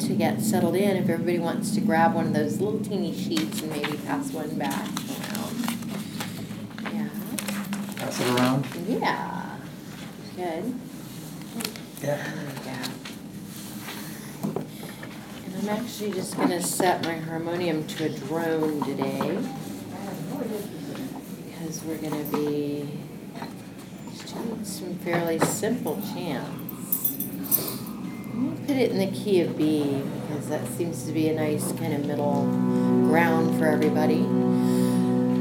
to get settled in, if everybody wants to grab one of those little teeny sheets and maybe pass one back around. Yeah. Pass it around. Yeah. Good. Yeah. There we go. And I'm actually just gonna set my harmonium to a drone today. Because we're gonna be just doing some fairly simple chants. Put it in the key of B because that seems to be a nice kind of middle ground for everybody.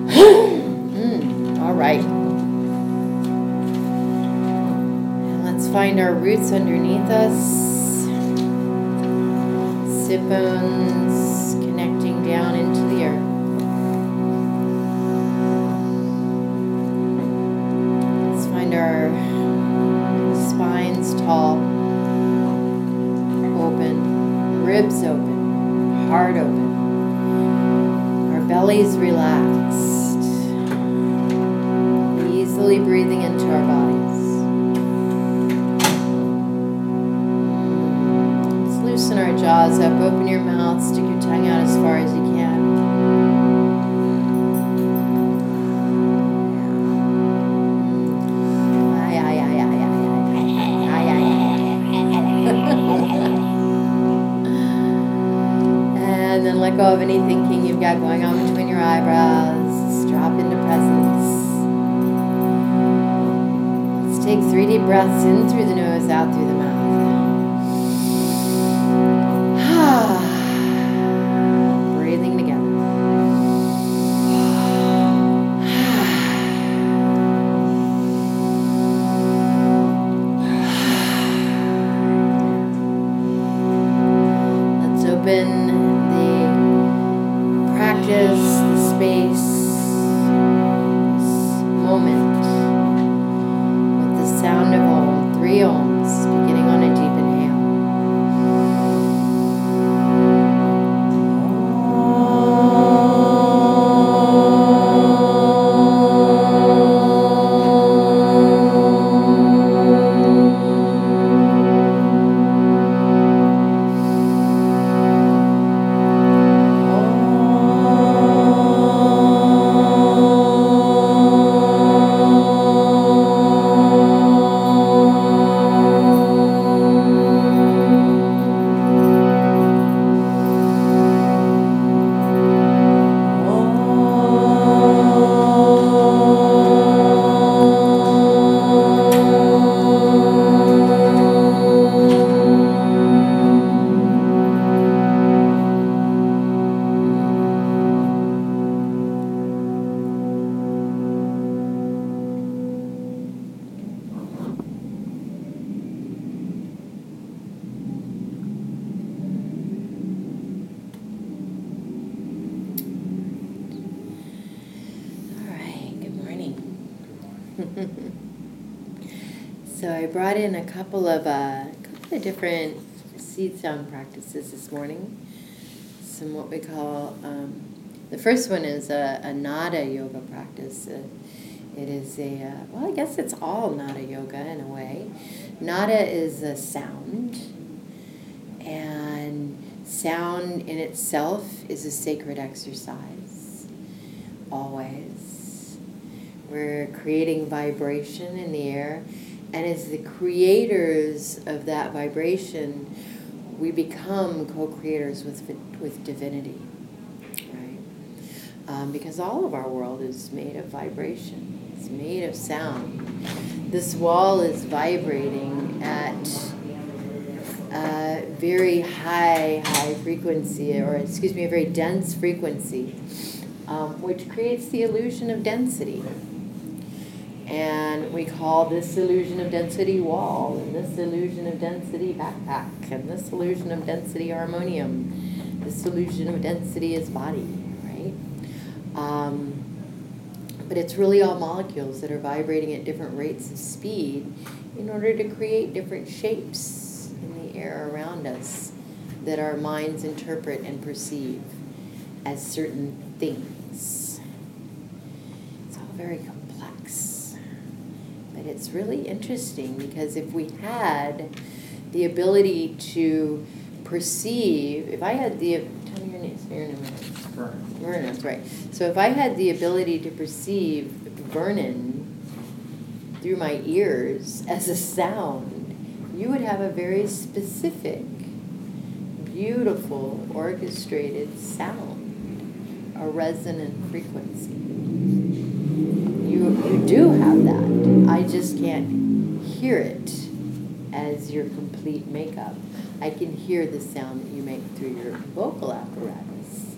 Mm, all right. And let's find our roots underneath us. Sit bones connecting down into the earth. Let's find our spines tall, always relax. Three deep breaths in through the nose, out through the mouth. So I brought in a couple of uh, couple of different seed sound practices this morning. Some what we call um, the first one is a, a nada yoga practice. Uh, it is a uh, well, I guess it's all nada yoga in a way. Nada is a sound, and sound in itself is a sacred exercise. Always. We're creating vibration in the air, and as the creators of that vibration, we become co-creators with with divinity, right? Um, because all of our world is made of vibration. It's made of sound. This wall is vibrating at a very high, high frequency, or excuse me, a very dense frequency, um, which creates the illusion of density. And we call this illusion of density wall, and this illusion of density backpack, and this illusion of density harmonium. This illusion of density is body, right? Um, but it's really all molecules that are vibrating at different rates of speed in order to create different shapes in the air around us that our minds interpret and perceive as certain things. It's all very complex. But it's really interesting because if we had the ability to perceive, if I had the, tell me your name, your name. Vernon. Vernon, that's right. So if I had the ability to perceive Vernon through my ears as a sound, you would have a very specific, beautiful, orchestrated sound, a resonant frequency. You, you do have that. I just can't hear it as your complete makeup. I can hear the sound that you make through your vocal apparatus,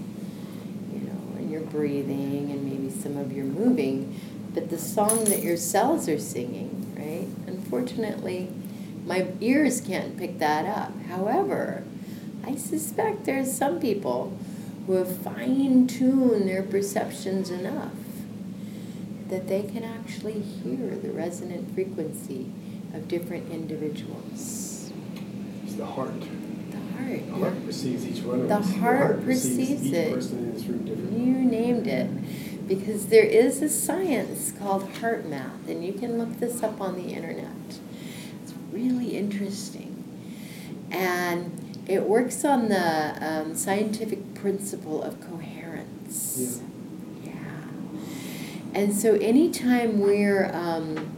you know, and your breathing and maybe some of your moving. But the song that your cells are singing, right? Unfortunately, my ears can't pick that up. However, I suspect there's some people who have fine tuned their perceptions enough that they can actually hear the resonant frequency of different individuals. It's the heart. The heart. The heart perceives each one of The us. heart perceives each it. person in this room differently. You named it. Because there is a science called HeartMath, and you can look this up on the internet. It's really interesting. And it works on the um, scientific principle of coherence. Yeah. And so anytime we're um,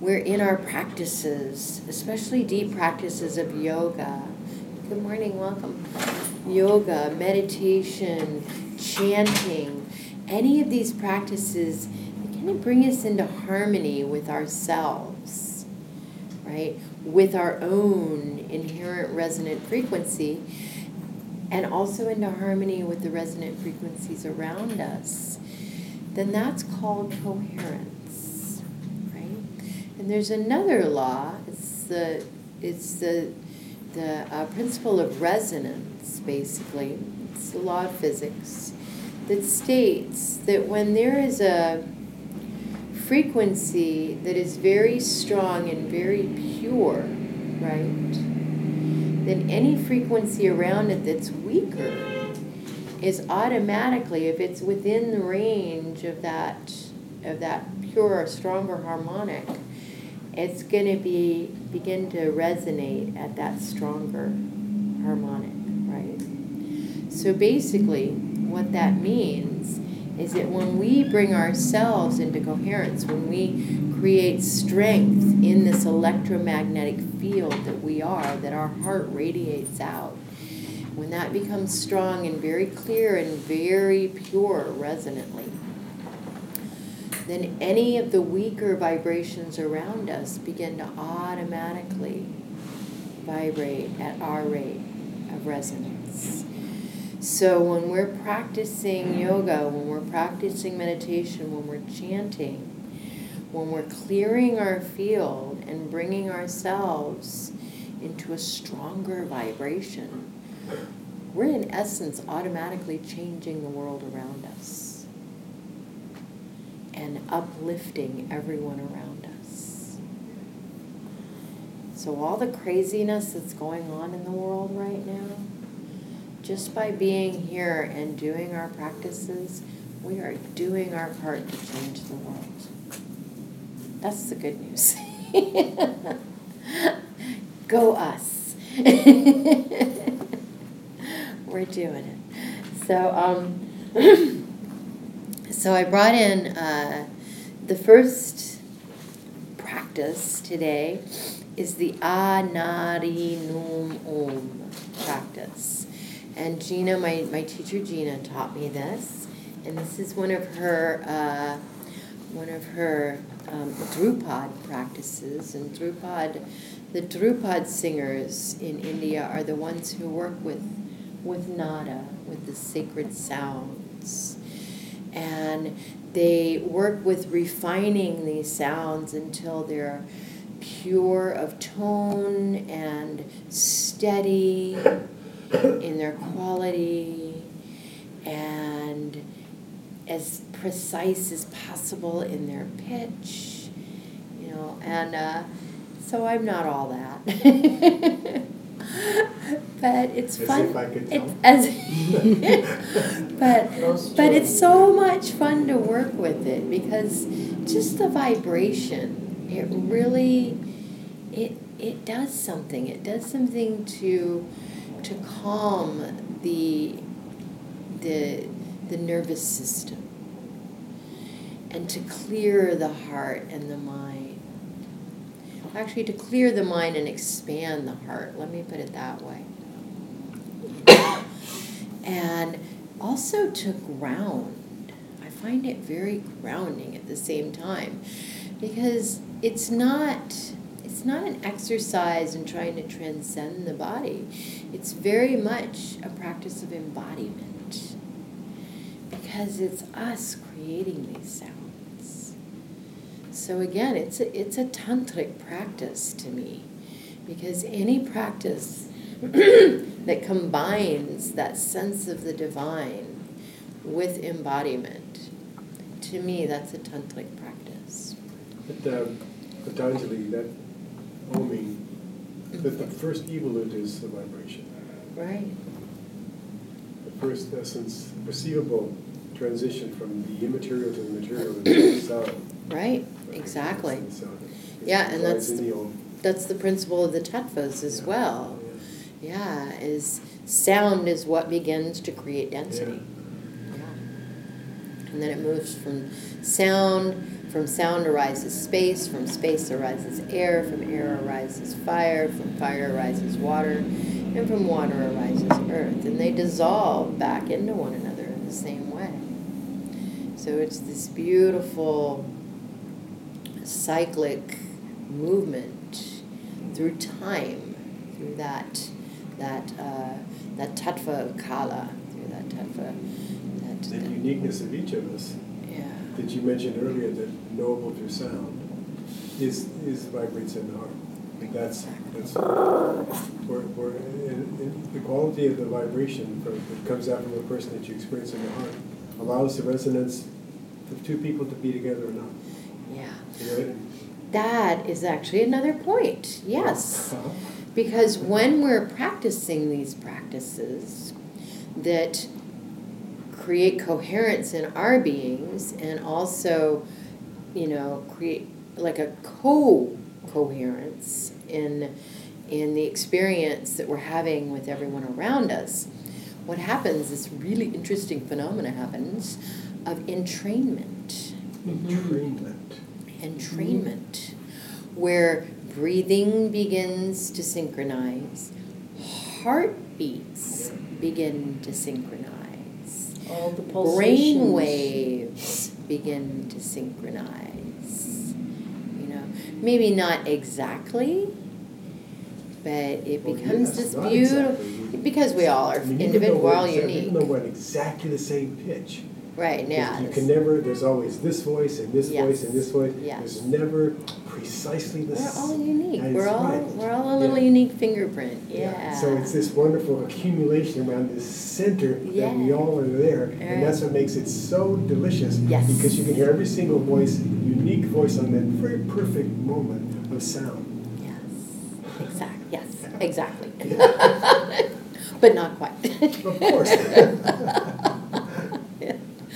we're in our practices, especially deep practices of yoga. Good morning, welcome. Yoga, meditation, chanting, any of these practices they kind of bring us into harmony with ourselves, right? With our own inherent resonant frequency, and also into harmony with the resonant frequencies around us, then that's called coherence, right? And there's another law. It's the it's the the uh, principle of resonance, basically. It's the law of physics that states that when there is a frequency that is very strong and very pure, right? Then any frequency around it that's weaker is automatically, if it's within the range of that of that pure, stronger harmonic, it's going to be begin to resonate at that stronger harmonic, right? So basically, what that means is that when we bring ourselves into coherence, when we create strength in this electromagnetic field that we are, that our heart radiates out, when that becomes strong and very clear and very pure resonantly, then any of the weaker vibrations around us begin to automatically vibrate at our rate of resonance. So when we're practicing yoga, when we're practicing meditation, when we're chanting, when we're clearing our field and bringing ourselves into a stronger vibration, we're in essence automatically changing the world around us and uplifting everyone around us. So, all the craziness that's going on in the world right now, just by being here and doing our practices, we are doing our part to change the world. That's the good news. Go us. We're doing it. So, um, so I brought in uh, the first practice today is the Anari Num Om practice. And Gina, my, my teacher Gina, taught me this. And this is one of her uh, one of her um, Drupad practices. And Drupad, the Drupad singers in India are the ones who work with with nada, with the sacred sounds. And they work with refining these sounds until they're pure of tone and steady in their quality and as precise as possible in their pitch, you know, and uh, so I'm not all that. but it's As fun. if I could It's as but but it's so much fun to work with it because just the vibration, it really it it does something. It does something to to calm the the the nervous system and to clear the heart and the mind. Actually, to clear the mind and expand the heart. Let me put it that way. and also to ground. I find it very grounding at the same time because it's not it's not an exercise in trying to transcend the body. It's very much a practice of embodiment because it's us creating these sounds. So again, it's a, it's a tantric practice to me because any practice that combines that sense of the divine with embodiment, to me, that's a tantric practice. But um, Patanjali, that oming, that the first evolute is the vibration. Right. The first essence, perceivable transition from the immaterial to the material is the sound. Right, exactly. Sound. Yeah, and that's the- the. That's the principle of the tattvas as Yeah. well. Yeah. Yeah, is sound is what begins to create density. Yeah. And then it moves from sound, from sound arises space, from space arises air, from air arises fire, from fire arises water, and from water arises earth. And they dissolve back into one another in the same way. So it's this beautiful cyclic movement through time, through that that uh, that tattva kala, through that tattva. That, The that- uniqueness of each of us yeah. that you mentioned earlier, that knowable through sound, is, is vibrates in the heart. And that's, that's, where, where, the quality of the vibration from, that comes out from the person that you experience in the heart allows the resonance of two people to be together or not. Yeah. That is actually another point. Yes. Because when we're practicing these practices that create coherence in our beings and also, you know, create like a co coherence in in the experience that we're having with everyone around us, what happens, this really interesting phenomena happens of entrainment Entrainment. Entrainment, where breathing begins to synchronize, heartbeats begin to synchronize, All the brain waves begin to synchronize. You know, maybe not exactly, but it Well, becomes yes, this beautiful exactly. because we all are I mean, individual, we're all unique, Even though we're at exactly the same pitch. Right? Yeah, You can never, there's always this voice and this voice and this voice. Yes. There's never precisely the same. We're all unique. We're all right. we're all a little Yeah. unique fingerprint. Yeah. So it's this wonderful accumulation around this center that we all are there, Right. and that's what makes it so delicious. Yes. Because you can hear every single voice, unique voice on that very perfect moment of sound. Yes. Exactly. Yes. Exactly. but not quite. Of course.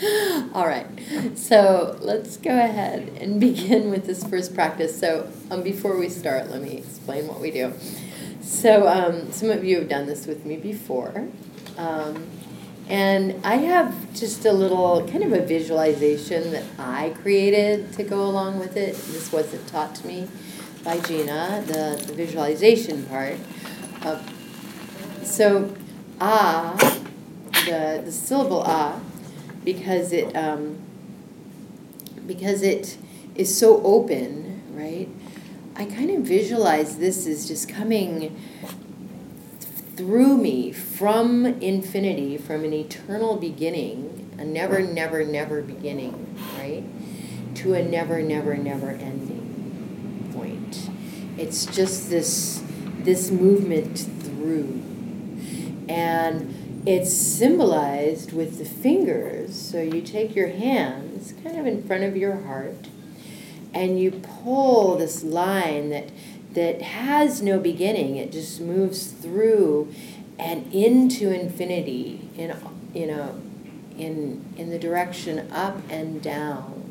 All right. So let's go ahead and begin with this first practice. So um, before we start, let me explain what we do. So um, some of you have done this with me before. Um, and I have just a little kind of a visualization that I created to go along with it. This wasn't taught to me by Gina, the, the visualization part. Uh, so, ah, the, the syllable ah, because it, um, because it is so open, right? I kind of visualize this as just coming through me from infinity, from an eternal beginning, a never, never, never beginning, right? To a never, never, never ending point. It's just this this movement through. And it's symbolized with the fingers. So you take your hands kind of in front of your heart and you pull this line that that has no beginning. It just moves through and into infinity in you know in in the direction up and down.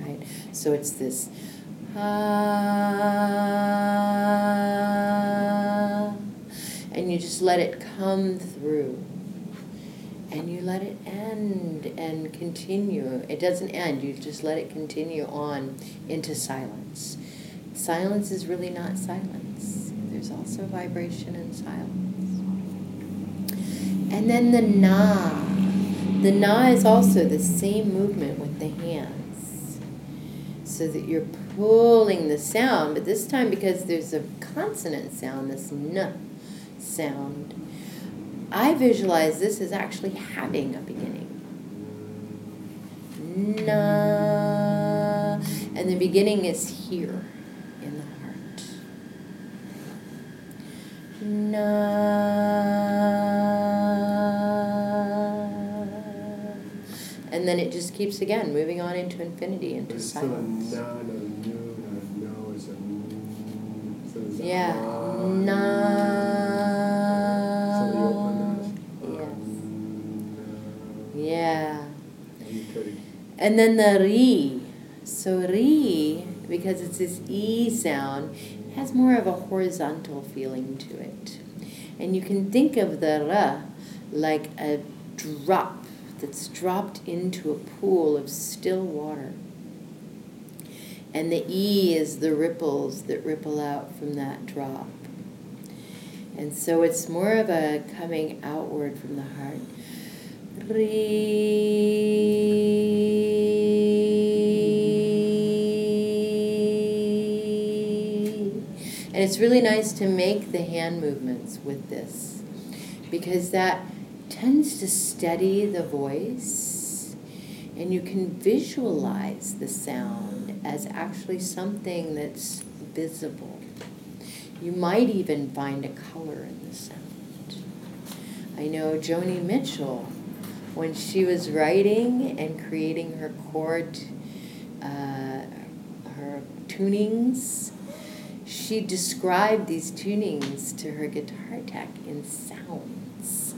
Right? So it's this Ah. And you just let it come through. And you let it end and continue. It doesn't end, you just let it continue on into silence. Silence is really not silence, there's also vibration in silence. And then the na. The na is also the same movement with the hands. So that you're pulling the sound, but this time because there's a consonant sound, this n sound, I visualize this as actually having a beginning. Na. And the beginning is here in the heart. Na. And then it just keeps again moving on into infinity, into it's silence. na, not a nu, not a no, it's a so Yeah. ah. Na. Yeah. And then the ri. So ri, because it's this e sound, has more of a horizontal feeling to it. And you can think of the ra like a drop that's dropped into a pool of still water. And the e is the ripples that ripple out from that drop. And so it's more of a coming outward from the heart. Re. And it's really nice to make the hand movements with this because that tends to steady the voice and you can visualize the sound as actually something that's visible. You might even find a color in the sound. I know Joni Mitchell, when she was writing and creating her chord, uh, her tunings, she described these tunings to her guitar tech in sounds.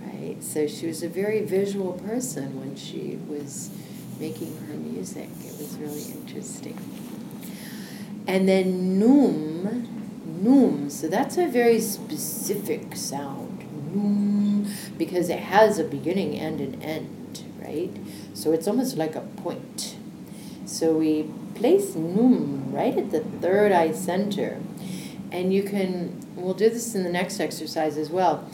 Right? So she was a very visual person when she was making her music. It was really interesting. And then noom, noom. So that's a very specific sound. Noom, because it has a beginning and an end, right? So it's almost like a point. So we place noom right at the third eye center. And you can, we'll do this in the next exercise as well.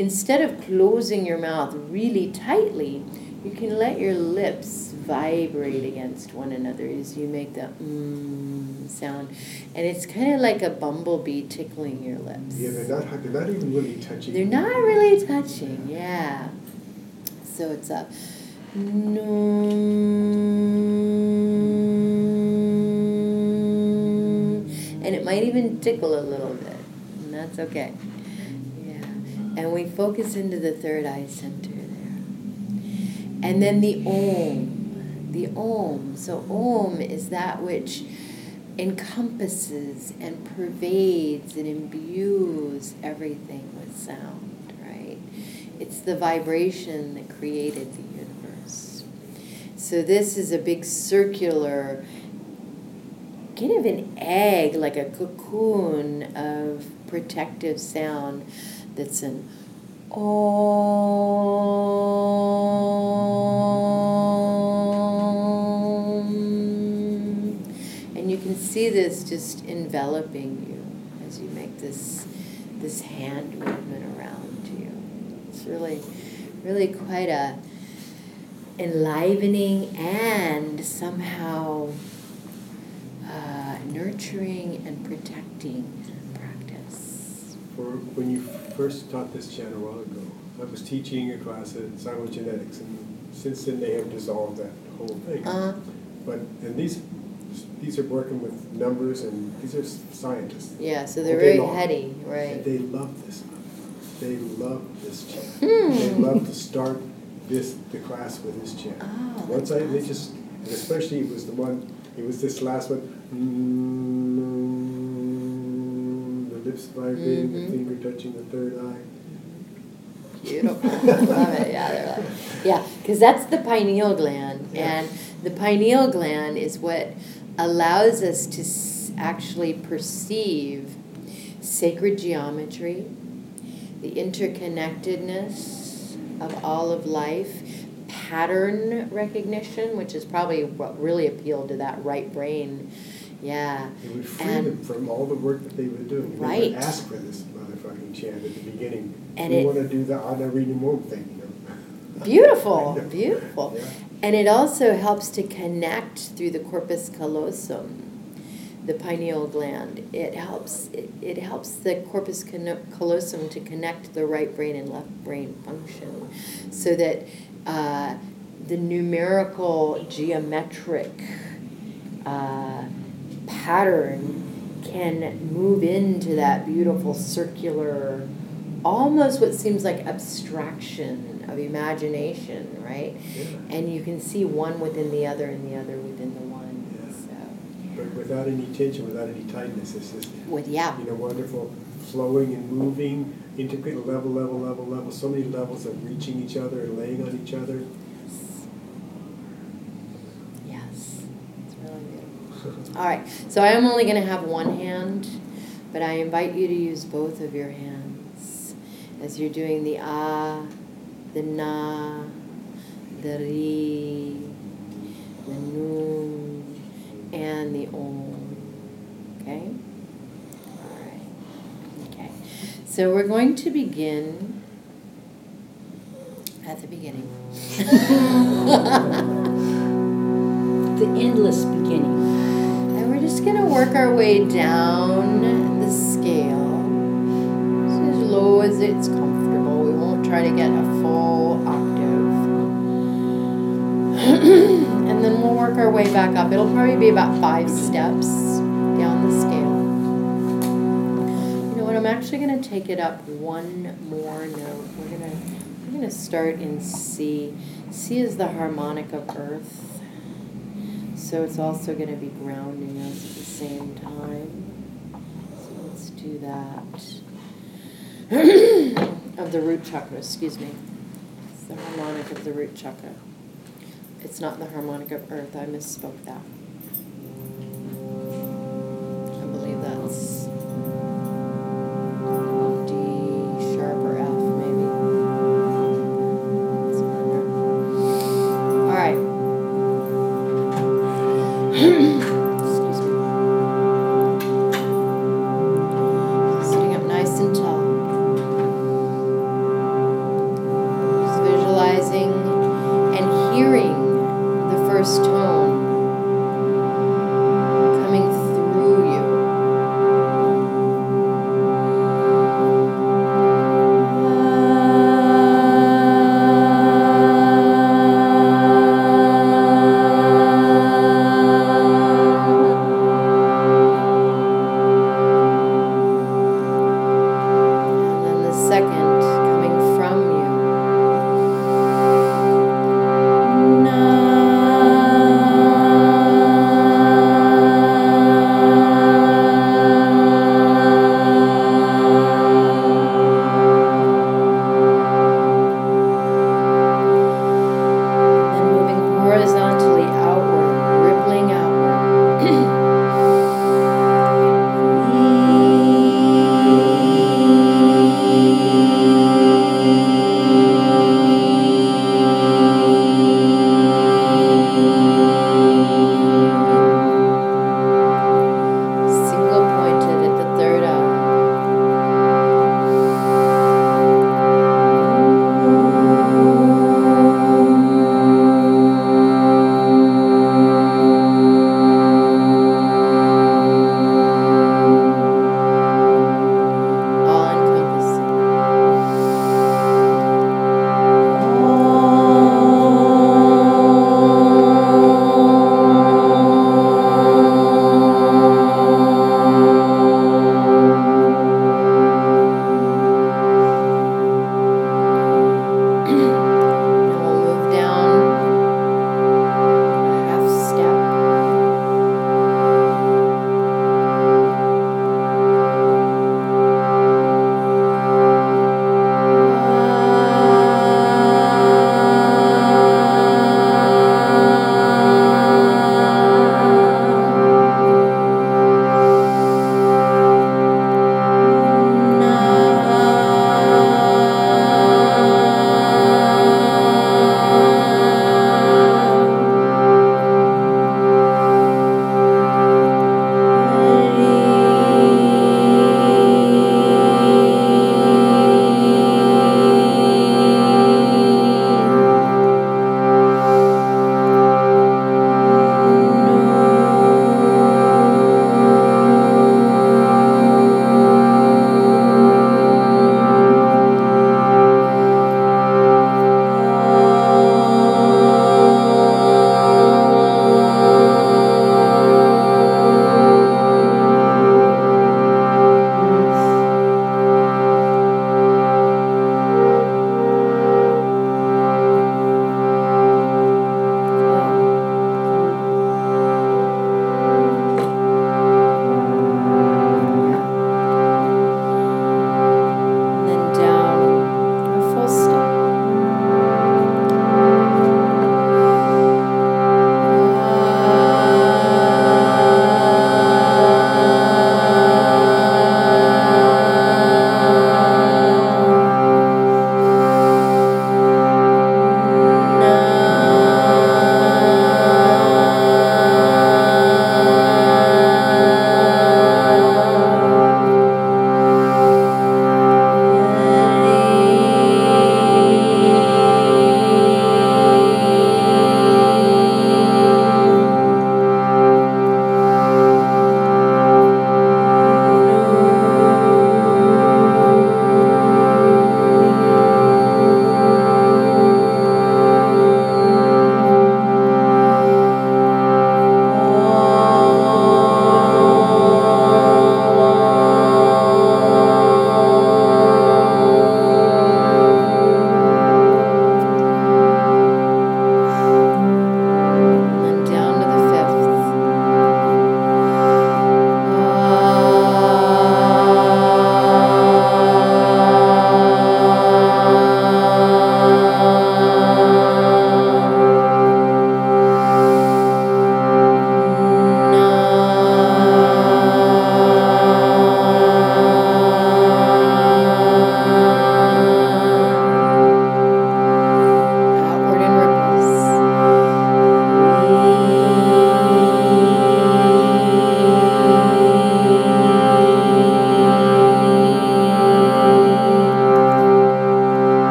Instead of closing your mouth really tightly, you can let your lips vibrate against one another as you make the mm sound. And it's kind of like a bumblebee tickling your lips. Yeah, they're not, they're not even really touching. They're not really touching, yeah. So it's a noom. And it might even tickle a little bit, and that's okay. And we focus into the third eye center there. And then the om. The om. So om is that which encompasses and pervades and imbues everything with sound, right? It's the vibration that created the universe. So this is a big circular, kind of an egg, like a cocoon of protective sound that's an om. And you can see this just enveloping you as you make this this hand movement around you. It's really, really quite a enlivening and somehow uh, nurturing and protecting when you first taught this chant a while ago, I was teaching a class at Psychogenetics, and since then they have dissolved that whole thing. Uh, But, and these, these are working with numbers, and these are scientists. yeah, so they're very long. heady, And right? they love this. They love this chant. Hmm. They love to start this, the class with this chant. Oh, Once that's I, they just, and especially it was the one, it was this last one. mm, lips vibrating, Mhm. the finger touching the third eye. Beautiful. Love it. Yeah, yeah, because that's the pineal gland, Yeah. and the pineal gland is what allows us to actually perceive sacred geometry, the interconnectedness of all of life, pattern recognition, which is probably what really appealed to that right brain. Yeah. It would free And- them from all the work that they were doing. They Right. would ask for this motherfucking chant at the beginning. And We it- wanna do the Reading Womb thing, you know? Beautiful, Yeah. beautiful. Yeah. And it also helps to connect through the corpus callosum, the pineal gland. It helps it, it helps the corpus callosum to connect the right brain and left brain function, so that uh, the numerical geometric uh, pattern can move into that beautiful circular, almost what seems like abstraction of imagination, right? Yeah. And you can see one within the other and the other within the one. Yeah. So, But without any tension, without any tightness, it's just, with yeah, you know, wonderful flowing and moving, intricate level, level, level, level, so many levels of reaching each other and laying on each other. yes, it's really beautiful. All right, so I am only going to have one hand, but I invite you to use both of your hands as you're doing the ah, the na, the ri, the nun, and the om. Okay? All right. Okay. So we're going to begin at the beginning. The endless beginning. Just going to work our way down the scale. As low as it's comfortable. We won't try to get a full octave. and then we'll work our way back up. It'll probably be about five steps down the scale. You know what? I'm actually going to take it up one more note. We're going to we're going to start in C. C is the harmonic of earth. So it's also going to be grounding us at the same time. So let's do that. of the root chakra, excuse me. It's the harmonic of the root chakra. It's not the harmonic of earth. I misspoke that. I believe that's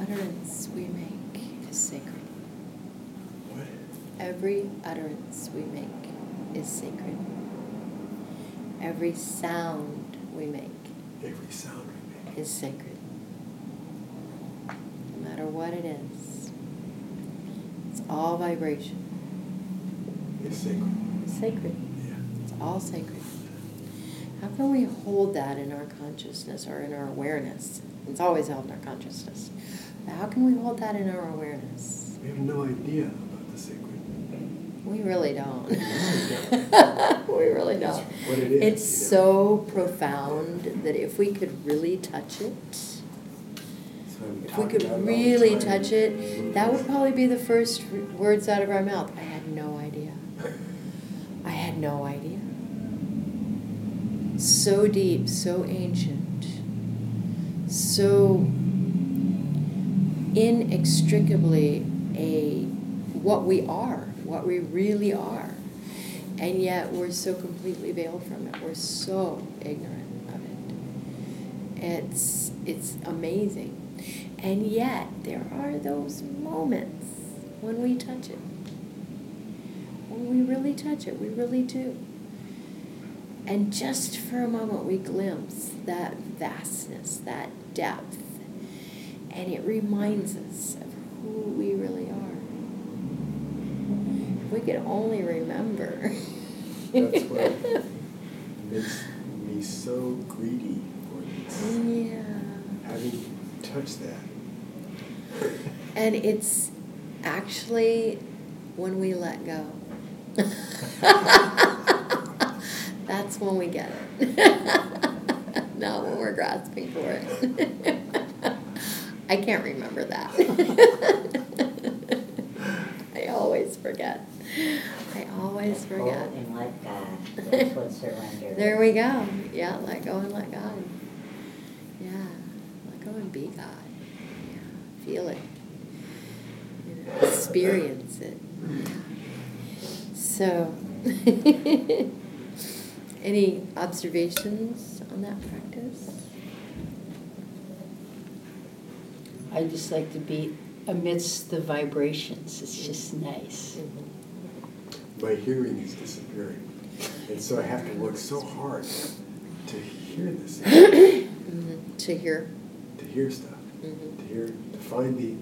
utterance we make is sacred. What? Every utterance we make is sacred. Every sound we make Every sound we make. is sacred. No matter what it is, it's all vibration. It's sacred. It's sacred. Yeah. It's all sacred. How can we hold that in our consciousness or in our awareness? It's always held in our consciousness. How can we hold that in our awareness? We have no idea about the sacred. We really don't. we really don't. what it is, It's you know. so profound that if we could really touch it, we if we could about it all the really touch it, that would probably be the first words out of our mouth. I had no idea. I had no idea. So deep, so ancient, so inextricably a what we are, what we really are. And yet we're so completely veiled from it. We're so ignorant of it. It's it's amazing. And yet there are those moments when we touch it. When we really touch it, we really do. And just for a moment, we glimpse that vastness, that depth, and it reminds us of who we really are. If we could only remember. That's what makes me so greedy for this. Yeah. Having touched that. And it's actually when we let go. That's when we get it. Not when we're grasping for it. I can't remember that. I always forget. I always forget. And let God, that's what surrender There we go. Yeah, let go and let God. Yeah, let go and be God. Yeah, feel it. You know, experience it. So, any observations on that practice? I just like to be amidst the vibrations. It's just nice. My hearing is disappearing. And so I have to work so hard to hear this, to Mhm, To hear. To hear stuff, Mhm. to hear, to find the,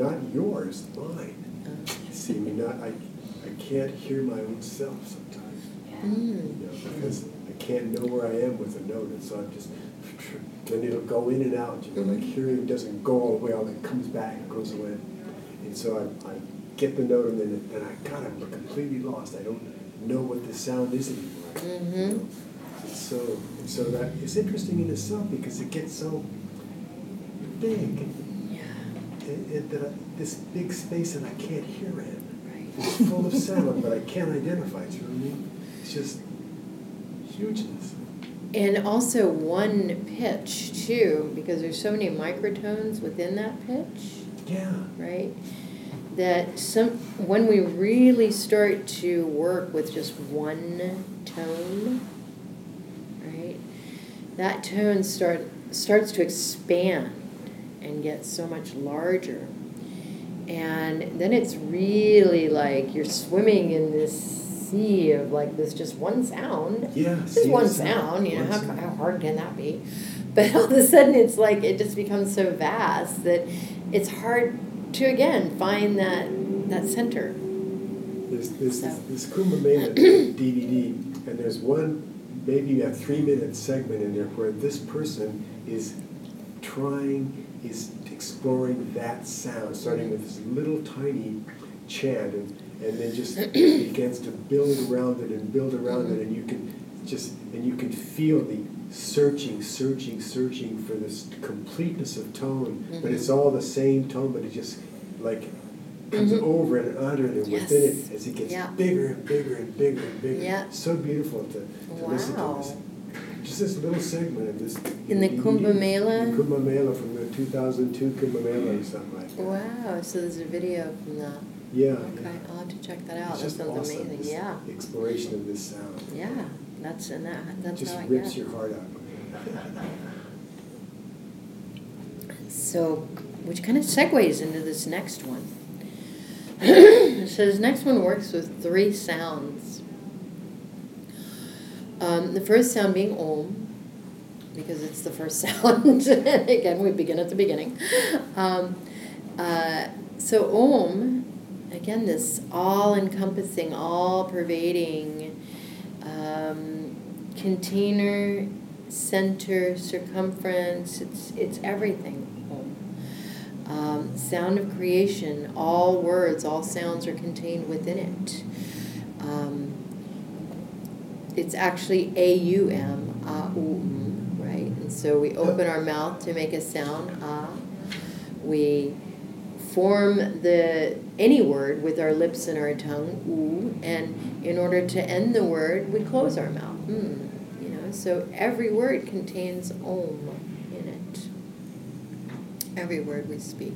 not yours, mine. Uh, See, me not, I, I can't hear my own self sometimes. Yeah. mm. you know, because I can't know where I am with a note, and so I'm just, then it'll go in and out, you know, like hearing doesn't go all the way out, it comes back, it goes away. And so I, I get the note and then, then I, God, I'm completely lost, I don't know what the sound is anymore. you Mhm. know. It's so, and so that, it's interesting in itself because it gets so big, Yeah, and, and that I, this big space that I can't hear in. right. It's full of sound, but I can't identify, do you know what I mean? It's just hugeness. And also one pitch too, because there's so many microtones within that pitch. Yeah. right? That some when we really start to work with just one tone, right? That tone start starts to expand and get so much larger. And then it's really like you're swimming in this sea of like this just one sound. Yeah. Just one sound, you know, One how, sound. how hard can that be? But all of a sudden, it's like it just becomes so vast that it's hard to again find that that center. There's, there's So. this, this Kumbh Mela DVD, and there's one, maybe a three minute segment in there where this person is trying, is exploring that sound, starting with this little tiny chant, and, and then just begins to build around it and build around it, and you can just, and you can feel the searching, searching, searching for this completeness of tone, but Mhm. it's all the same tone, but it just like comes Mhm. over and under and within it as it gets Yeah. bigger and bigger and bigger and bigger. Yeah. So beautiful to, to listen to this. Just this little segment of this. In the Kumbh Mela? the Kumbh Mela from the 2002 Kumbh Mela or something like that. Wow! So there's a video from that. Yeah. Okay, I'll have to check that out. It's That just sounds awesome, amazing. this Yeah. Exploration of this sound. Yeah. That's and that. That's Just how I rips get. your heart out. So which kind of segues into this next one. so this next one works with three sounds. Um, the first sound being Om, because it's the first sound. Again, we begin at the beginning. Um, uh, so Om, again, this all-encompassing, all-pervading um, container, center, circumference. It's it's everything. Um, sound of creation. All words, all sounds are contained within it. Um, it's actually A U M, ah, ooh, mm, right? And so we open our mouth to make a sound, ah. We form the any word with our lips and our tongue, ooh, and in order to end the word, we close our mouth, mm, you know. So every word contains om in it. Every word we speak.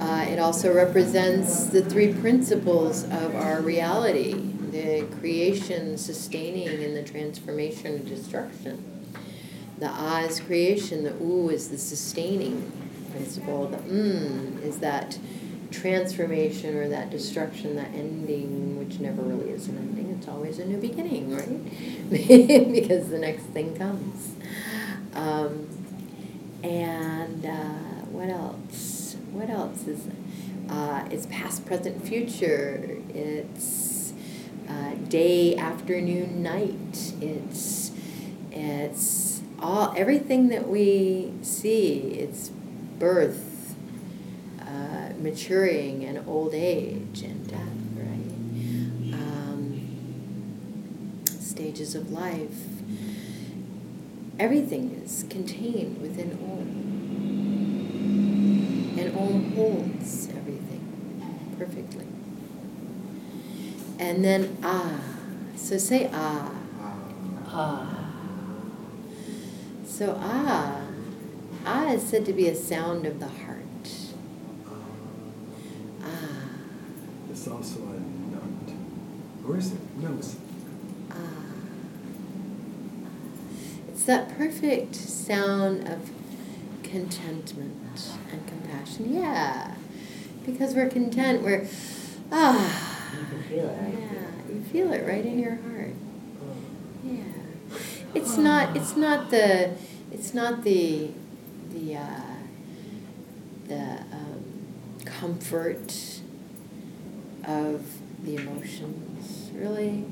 Uh, it also represents the three principles of our reality the creation, sustaining, and the transformation and destruction. The ah is creation, the ooh is the sustaining principle, the mm is that transformation or that destruction, that ending, which never really is an ending, it's always a new beginning, right? because the next thing comes. Um, and uh, what else? What else is uh, it's past, present, future. It's uh, day, afternoon, night. It's it's all everything that we see. It's birth, uh, maturing, and old age and death. Right? Um, stages of life. Everything is contained within Om, and Om holds everything perfectly. And then ah. So say ah. Ah. So ah. Ah is said to be a sound of the heart. Ah. It's also a note. Or is it? No, it's Ah. It's that perfect sound of contentment and compassion. Yeah. Because we're content, we're ah. You can feel it, right? Yeah, you feel it right in your heart. Yeah, it's not. It's not the. It's not the. The. Uh, the um, comfort of the emotions. Really,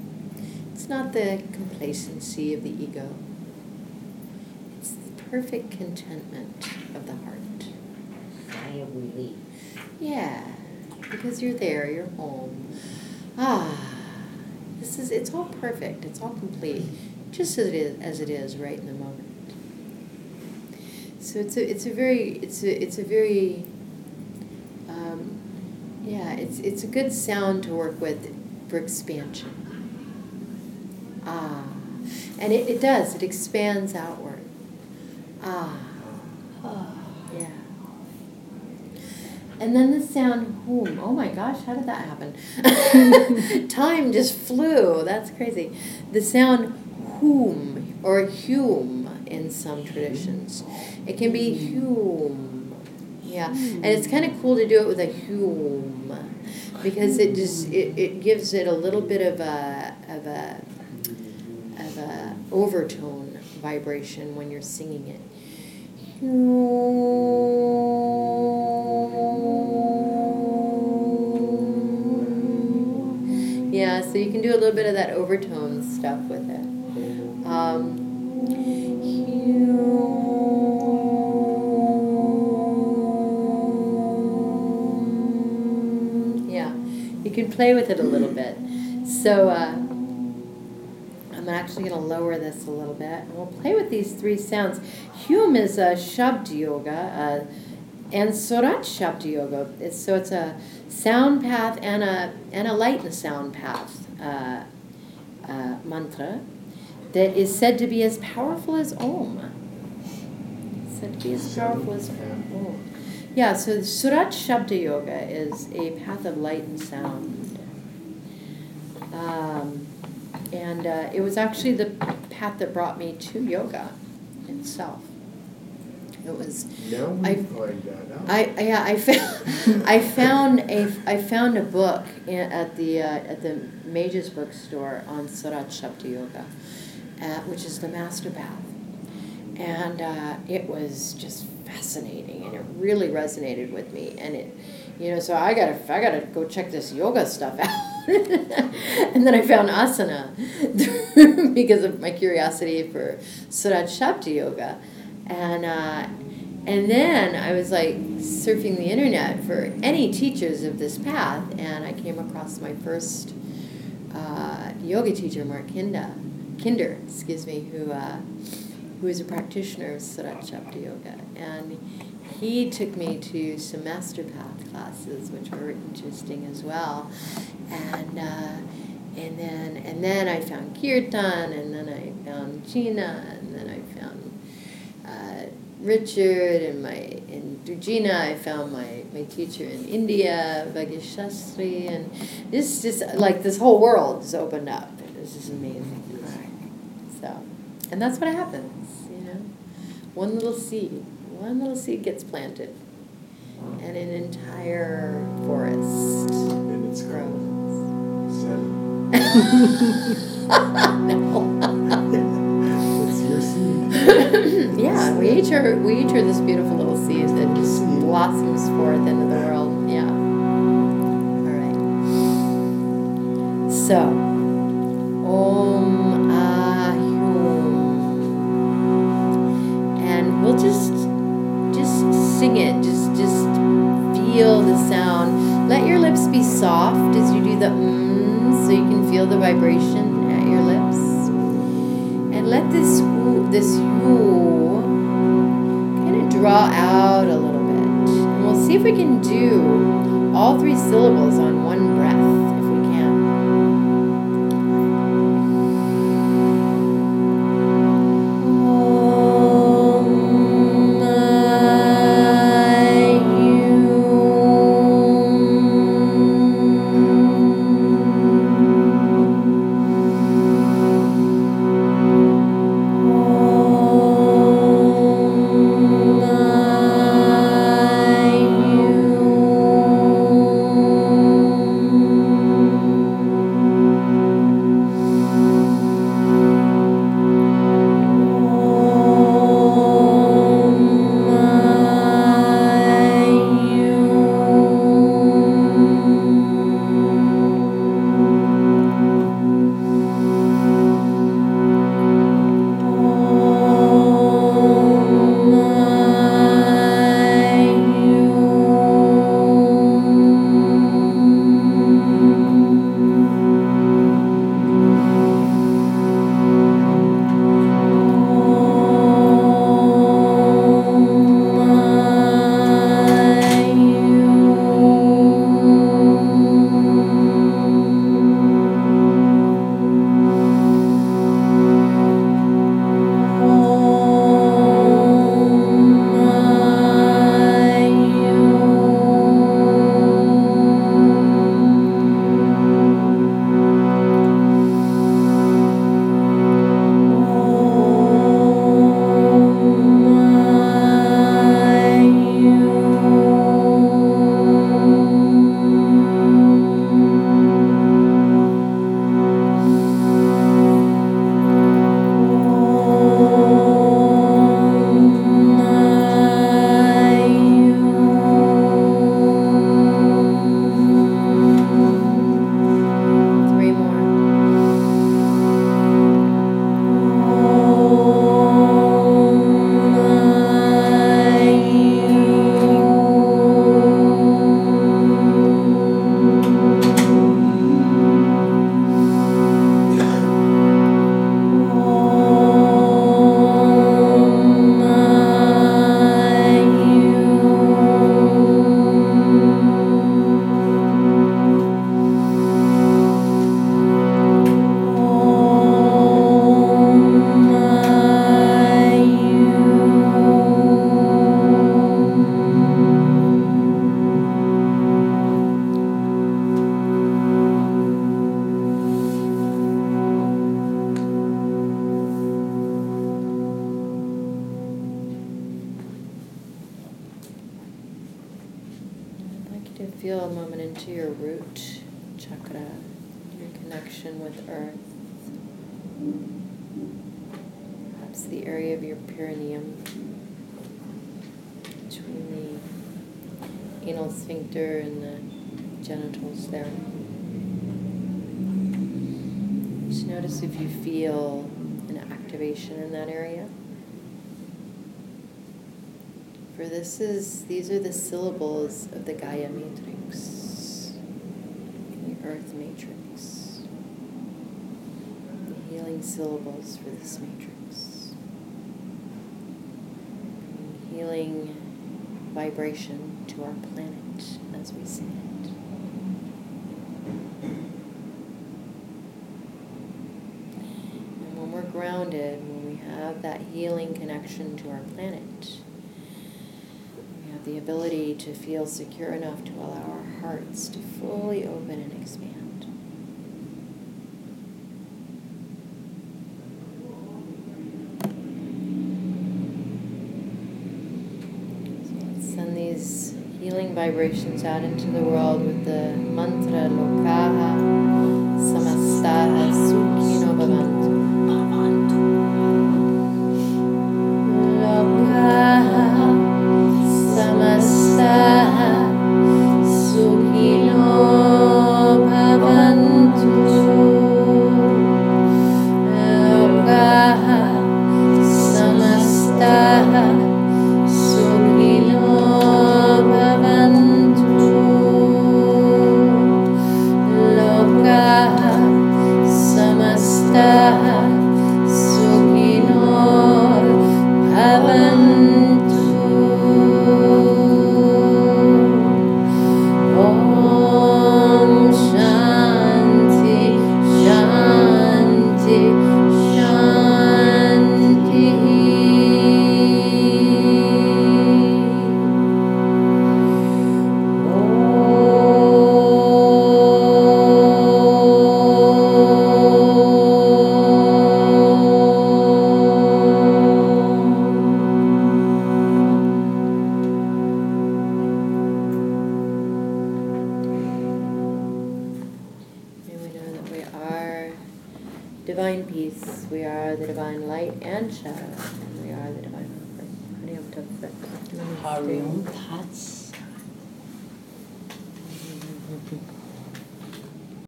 it's not the complacency of the ego. It's the perfect contentment of the heart. Sigh of relief. Yeah, because you're there, you're home. Ah, this is, it's all perfect, it's all complete, just as it is, as it is right in the moment. So it's a, it's a very, it's a, it's a very, um, yeah, it's, it's a good sound to work with for expansion. Ah, and it, it does, it expands outward. Ah, Ah. yeah. And then the sound whom. Oh my gosh, how did that happen? Time just flew. That's crazy. The sound whom or hume in some traditions. It can be hum. Yeah. And it's kind of cool to do it with a hum because it just it, it gives it a little bit of a of a of a overtone vibration when you're singing it. Yeah, so you can do a little bit of that overtone stuff with it. Um, play with it a little bit. So uh, I'm actually going to lower this a little bit, and we'll play with these three sounds. Hume is a Shabd Yoga, uh, and Surat Shabd Yoga. It's, so it's a sound path and a and a light and sound path uh, uh, mantra that is said to be as powerful as Om. Said to be as powerful as Om. Yeah, so Surat Shabda Yoga is a path of light and sound. Um, and uh, it was actually the path that brought me to yoga itself. It was Now I- find that out. I I- yeah I found I found a I found a book i- at the uh, at the Mages bookstore on Surat Shabd Yoga, uh, which is the Master Path, and uh, it was just fascinating and it really resonated with me and it you know so I gotta I gotta go check this yoga stuff out and then I found asana because of my curiosity for Surat Shabd Yoga and. Uh, and then I was like surfing the internet for any teachers of this path, and I came across my first uh, yoga teacher, Mark Kinda, Kinder, excuse me, who uh, who is a practitioner of Surat Shabd Yoga, and he took me to some Master Path classes, which were interesting as well, and. Uh, and then, and then I found kirtan, and then I found Gina, and then I found uh, Richard and my in Dujina. I found my, my teacher in India, Vagish Shastri, and this just like this whole world just opened up. It was just amazing. So, and that's what happens, you know. One little seed, one little seed gets planted, and an entire forest And it's grows. called Zen. no. It's your seed. yeah, we each are we each are this beautiful little seed that just blossoms forth into the world. Yeah. All right. So, Om soft as you do the mm, so you can feel the vibration at your lips and let this woo- this you kind of draw out a little bit. And we'll see if we can do all three syllables on one in that area. For this is these are the syllables of the Gaia matrix, the earth matrix. The healing syllables for this matrix. Healing vibration to our planet as we see it. And when we're grounded, have that healing connection to our planet, we have the ability to feel secure enough to allow our hearts to fully open and expand. Send these healing vibrations out into the world with the mantra Lokaha Samastaha Sukhino